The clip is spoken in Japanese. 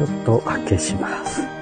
ちょっと開けします。